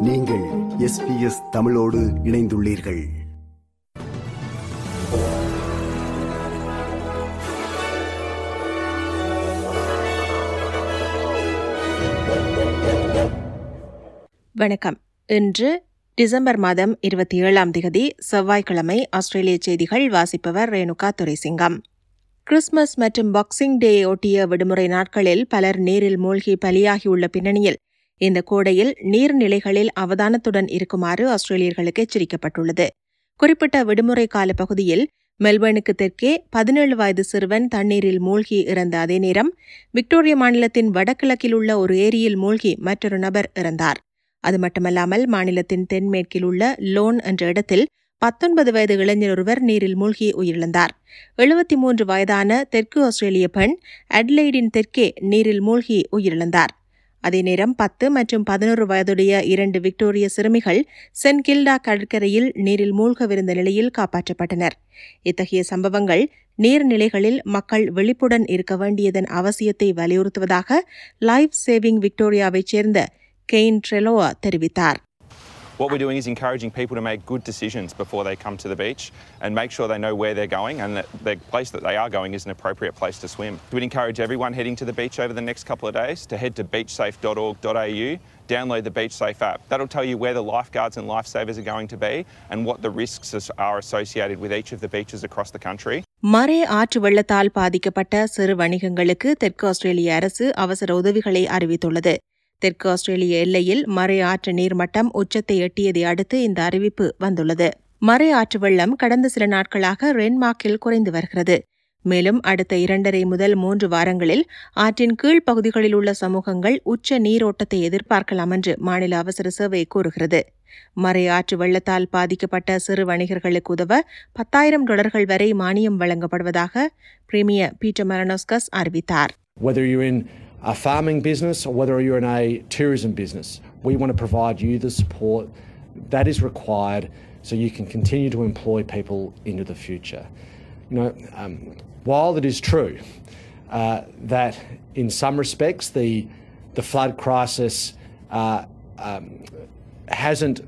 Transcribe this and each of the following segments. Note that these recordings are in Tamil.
நீங்கள் எஸ்பிஎஸ் தமிழோடு இணைந்துள்ளீர்கள். வணக்கம். இன்று டிசம்பர் மாதம் இருபத்தி ஏழாம் திகதி செவ்வாய்க்கிழமை ஆஸ்திரேலிய செய்திகள் வாசிப்பவர் ரேணுகா துரைசிங்கம். கிறிஸ்துமஸ் மற்றும் பாக்ஸிங் டே ஒட்டிய விடுமுறை நாட்களில் பலர் நீரில் மூழ்கி பலியாகியுள்ள பின்னணியில் இந்த கோடையில் நீர்நிலைகளில் அவதானத்துடன் இருக்குமாறு ஆஸ்திரேலியர்களுக்கு எச்சரிக்கப்பட்டுள்ளது. குறிப்பிட்ட விடுமுறை கால பகுதியில் மெல்பர்னுக்கு தெற்கே பதினேழு வயது சிறுவன் தண்ணீரில் மூழ்கி இறந்த அதே நேரம் விக்டோரிய மாநிலத்தின் வடகிழக்கில் உள்ள ஒரு ஏரியில் மூழ்கி மற்றொரு நபர் இறந்தார். அது மட்டுமல்லாமல் மாநிலத்தின் தென்மேற்கில் உள்ள லோன் என்ற இடத்தில் பத்தொன்பது வயது இளைஞர் ஒருவர் நீரில் மூழ்கி உயிரிழந்தார். எழுபத்தி மூன்று வயதான தெற்கு ஆஸ்திரேலிய பெண் அட்லைடின் தெற்கே நீரில் மூழ்கி உயிரிழந்தார். அதே நேரம் பத்து மற்றும் பதினோரு வயதுடைய இரண்டு விக்டோரிய சிறுமிகள் சென்ட் கில்டா கடற்கரையில் நீரில் மூழ்கவிருந்த நிலையில் காப்பாற்றப்பட்டனர். இத்தகைய சம்பவங்கள் நீர்நிலைகளில் மக்கள் விழிப்புடன் இருக்க வேண்டியதன் அவசியத்தை வலியுறுத்துவதாக லைஃப் சேவிங் விக்டோரியாவைச் சேர்ந்த கெயின் ட்ரெலோவா தெரிவித்தார். What we're doing is encouraging people to make good decisions before they come to the beach and make sure they know where they're going and that the place that they are going is an appropriate place to swim. We'd encourage everyone heading to the beach over the next couple of days to head to beachsafe.org.au, download the BeachSafe app. That'll tell you where the lifeguards and lifesavers are going to be and what the risks are associated with each of the beaches across the country. மரே ஆற்று வெள்ளத்தால் பாதிக்கப்பட்ட சிறு வணிகங்களுக்கு தெற்கு ஆஸ்திரேலிய அரசு அவசர உதவிகளை அறிவித்துள்ளது தெற்கு ஆஸ்திரேலிய எல்லையில் மறை ஆற்று நீர்மட்டம் உச்சத்தை எட்டியதை அடுத்து இந்த அறிவிப்பு வந்துள்ளது. மறை ஆற்று வெள்ளம் கடந்த சில நாட்களாக ரென்மார்க்கில் குறைந்து வருகிறது. மேலும் அடுத்த இரண்டரை முதல் மூன்று வாரங்களில் ஆற்றின் கீழ் பகுதிகளில் உள்ள சமூகங்கள் உச்ச நீரோட்டத்தை எதிர்பார்க்கலாம் என்று மாநில அவசர சேவை கூறுகிறது. மறை ஆற்று வெள்ளத்தால் பாதிக்கப்பட்ட சிறு வணிகர்களுக்கு உதவ பத்தாயிரம் டாலர்கள் வரை மானியம் வழங்கப்படுவதாக பிரீமியர் பீட்டர் மரனோஸ்கஸ் அறிவித்தார். Whether you're in a farming business or whether you're in a tourism business, we want to provide you the support that is required so you can continue to employ people into the future. You know, um, while it is true uh, that in some respects the the flood crisis uh, um, hasn't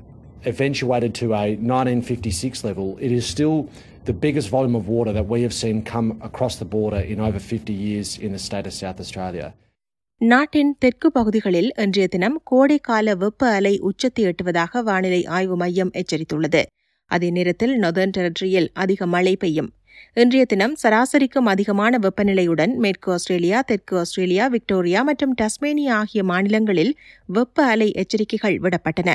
eventuated to a 1956 level, it is still the biggest volume of water that we have seen come across the border in over 50 years in the state of South Australia. நாட்டின் தெற்கு பகுதிகளில் இன்றைய தினம் கோடைக்கால வெப்ப அலை உச்சத்தை எட்டுவதாக வானிலை ஆய்வு மையம் எச்சரித்துள்ளது. அதே நேரத்தில் நொதர்ன் டெரிட்டரியில் அதிக மழை பெய்யும். இன்றைய தினம் சராசரிக்கும் அதிகமான வெப்பநிலையுடன் மேற்கு ஆஸ்திரேலியா தெற்கு ஆஸ்திரேலியா விக்டோரியா மற்றும் டஸ்மேனியா ஆகிய மாநிலங்களில் வெப்ப அலை எச்சரிக்கைகள் விடப்பட்டன.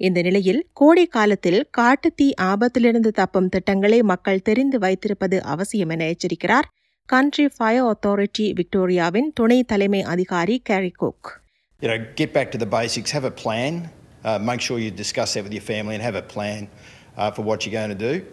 இந்த நிலையில் கோடை காலத்தில் காட்டுத்தீ ஆபத்திலிருந்து தப்பும் திட்டங்களை மக்கள் தெரிந்து வைத்திருப்பது அவசியம் என எச்சரிக்கிறார் கண்ட்ரி ஃபயர் அத்தாரிட்டி விக்டோரியாவின் துணை தலைமை அதிகாரி Gary Cook you know, get back to the basics, have a plan, uh, make sure you discuss that with your family and have a plan uh, for what you're going to do.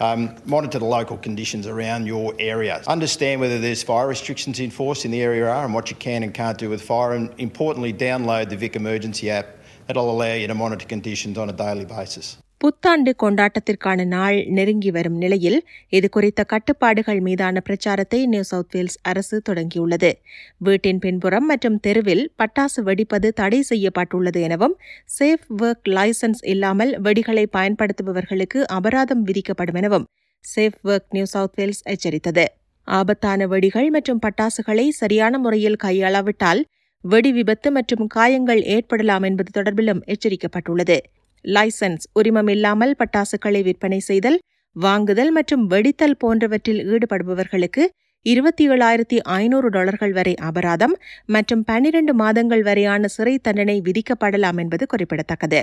Um, monitor the local conditions around your area. Understand whether there's fire restrictions in force in the area are and what you can and can't do with fire. And importantly, download the Vic Emergency app. That'll allow you to monitor conditions on a daily basis. புத்தாண்டு கொண்டாட்டத்திற்கான நாள் நெருங்கி வரும் நிலையில் இது குறித்த கட்டுப்பாடுகள் மீதான பிரச்சாரத்தை நியூ சவுத் வேல்ஸ் அரசு தொடங்கியுள்ளது. வீட்டின் பின்புறம் மற்றும் தெருவில் பட்டாசு வெடிப்பது தடை செய்யப்பட்டுள்ளது எனவும் சேஃப் ஒர்க் லைசன்ஸ் இல்லாமல் வெடிகளை பயன்படுத்துபவர்களுக்கு அபராதம் விதிக்கப்படும் எனவும் Safe Work New South Wales எச்சரித்தது. ஆபத்தான வெடிகள் மற்றும் பட்டாசுகளை சரியான முறையில் கையாளாவிட்டால் வெடி விபத்து மற்றும் காயங்கள் ஏற்படலாம் என்பது தொடர்பிலும் எச்சரிக்கப்பட்டுள்ளது. லைசன்ஸ் உரிமம் இல்லாமல் பட்டாசுகளை விற்பனை செய்தல் வாங்குதல் மற்றும் வெடித்தல் போன்றவற்றில் ஈடுபடுபவர்களுக்கு இருபத்தி ஏழாயிரத்தி ஐநூறு டாலர்கள் வரை அபராதம் மற்றும் பன்னிரண்டு மாதங்கள் வரையான சிறை தண்டனை விதிக்கப்படலாம் என்பது குறிப்பிடத்தக்கது.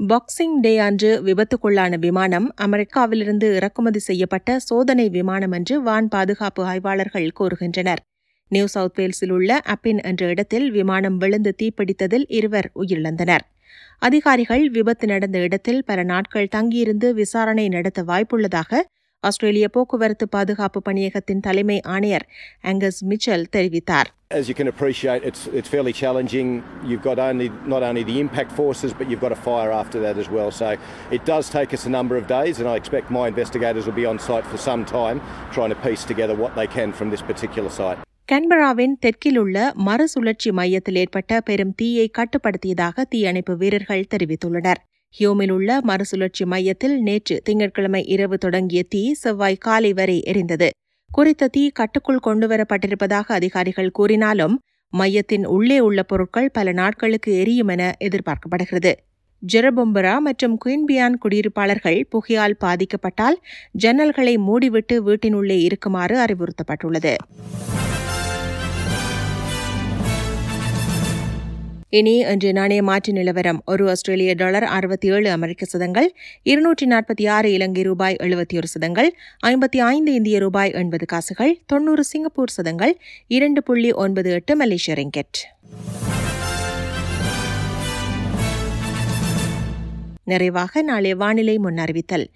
பாக்ஸிங் டே அன்று விபத்துக்குள்ளான விமானம் அமெரிக்காவிலிருந்து இறக்குமதி செய்யப்பட்ட சோதனை விமானம் என்று வான் பாதுகாப்பு ஆய்வாளர்கள் கூறுகின்றனர். நியூ சவுத் வேல்ஸில் உள்ள அப்பின் என்ற இடத்தில் விமானம் விழுந்து தீப்பிடித்ததில் இருவர் உயிரிழந்தனர். அதிகாரிகள் விபத்து நடந்த இடத்தில் பல நாட்கள் தங்கியிருந்து விசாரணை நடத்த வாய்ப்புள்ளதாக ஆஸ்திரேலிய போக்குவரத்து பாதுகாப்பு பணியகத்தின் தலைமை ஆணையர் ஆங்கஸ் மிச்சல் தெரிவித்தார் As you can appreciate, it's it's fairly challenging. You've got only not only the impact forces, but you've got a fire after that as well. So it does take us a number of days, and I expect my investigators will be on site for some time, trying to piece together what they can from this particular site. கன்பராவின் தெற்கில் உள்ள மறுசுழற்சி மையத்தில் ஏற்பட்ட பெரும் தீயை கட்டுப்படுத்தியதாக தீயணைப்பு வீரர்கள் தெரிவித்துள்ளனர். ஹியோமில் உள்ள மறுசுழற்சி மையத்தில் நேற்று திங்கட்கிழமை இரவு தொடங்கிய தீ செவ்வாய் காலை வரை எரிந்தது. குறித்த தீ கட்டுக்குள் கொண்டுவரப்பட்டிருப்பதாக அதிகாரிகள் கூறினாலும் மையத்தின் உள்ளே உள்ள பொருட்கள் பல நாட்களுக்கு எரியும் என எதிர்பார்க்கப்படுகிறது. ஜெரபொம்பரா மற்றும் குயின்பியான் குடியிருப்பாளர்கள் புகையால் பாதிக்கப்பட்டால் ஜன்னல்களை மூடிவிட்டு வீட்டினுள்ளே இருக்குமாறு அறிவுறுத்தப்பட்டுள்ளது. இனி இன்று நாணய மாற்று நிலவரம். ஒரு ஆஸ்திரேலிய டாலர் அறுபத்தி ஏழு அமெரிக்க சதங்கள் இருநூற்றி நாற்பத்தி ஆறு இலங்கை ரூபாய் எழுபத்தி ஒரு சதங்கள் ஐம்பத்தி ஐந்து இந்திய ரூபாய் எண்பது காசுகள் தொன்னூறு சிங்கப்பூர் சதங்கள் இரண்டு புள்ளி ஒன்பது எட்டு மலேசிய ரிங்கெட். நிறைவாக நாளை வானிலை முன்னறிவித்தல்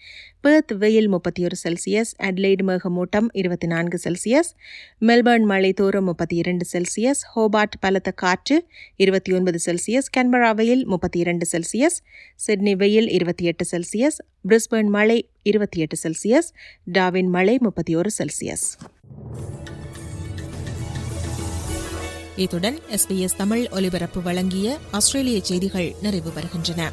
பெர்த் வெயில் முப்பத்தி ஒரு செல்சியஸ் அட்லைடு மேகமூட்டம் இருபத்தி நான்கு செல்சியஸ் மெல்பர்ன் மலை தோறும் முப்பத்தி இரண்டு செல்சியஸ் ஹோபார்ட் பலத்த காற்று இருபத்தி ஒன்பது செல்சியஸ் கன்பரா வெயில் முப்பத்தி இரண்டு செல்சியஸ் சிட்னி வெயில் இருபத்தி எட்டு செல்சியஸ் பிரிஸ்பர்ன் மலை இருபத்தி எட்டு செல்சியஸ் டாவின் மலை முப்பத்தி ஒரு செல்சியஸ் இத்துடன் எஸ்பிஎஸ் தமிழ் ஒலிபரப்பு வழங்கிய ஆஸ்திரேலிய செய்திகள் நிறைவு பெறுகின்றன.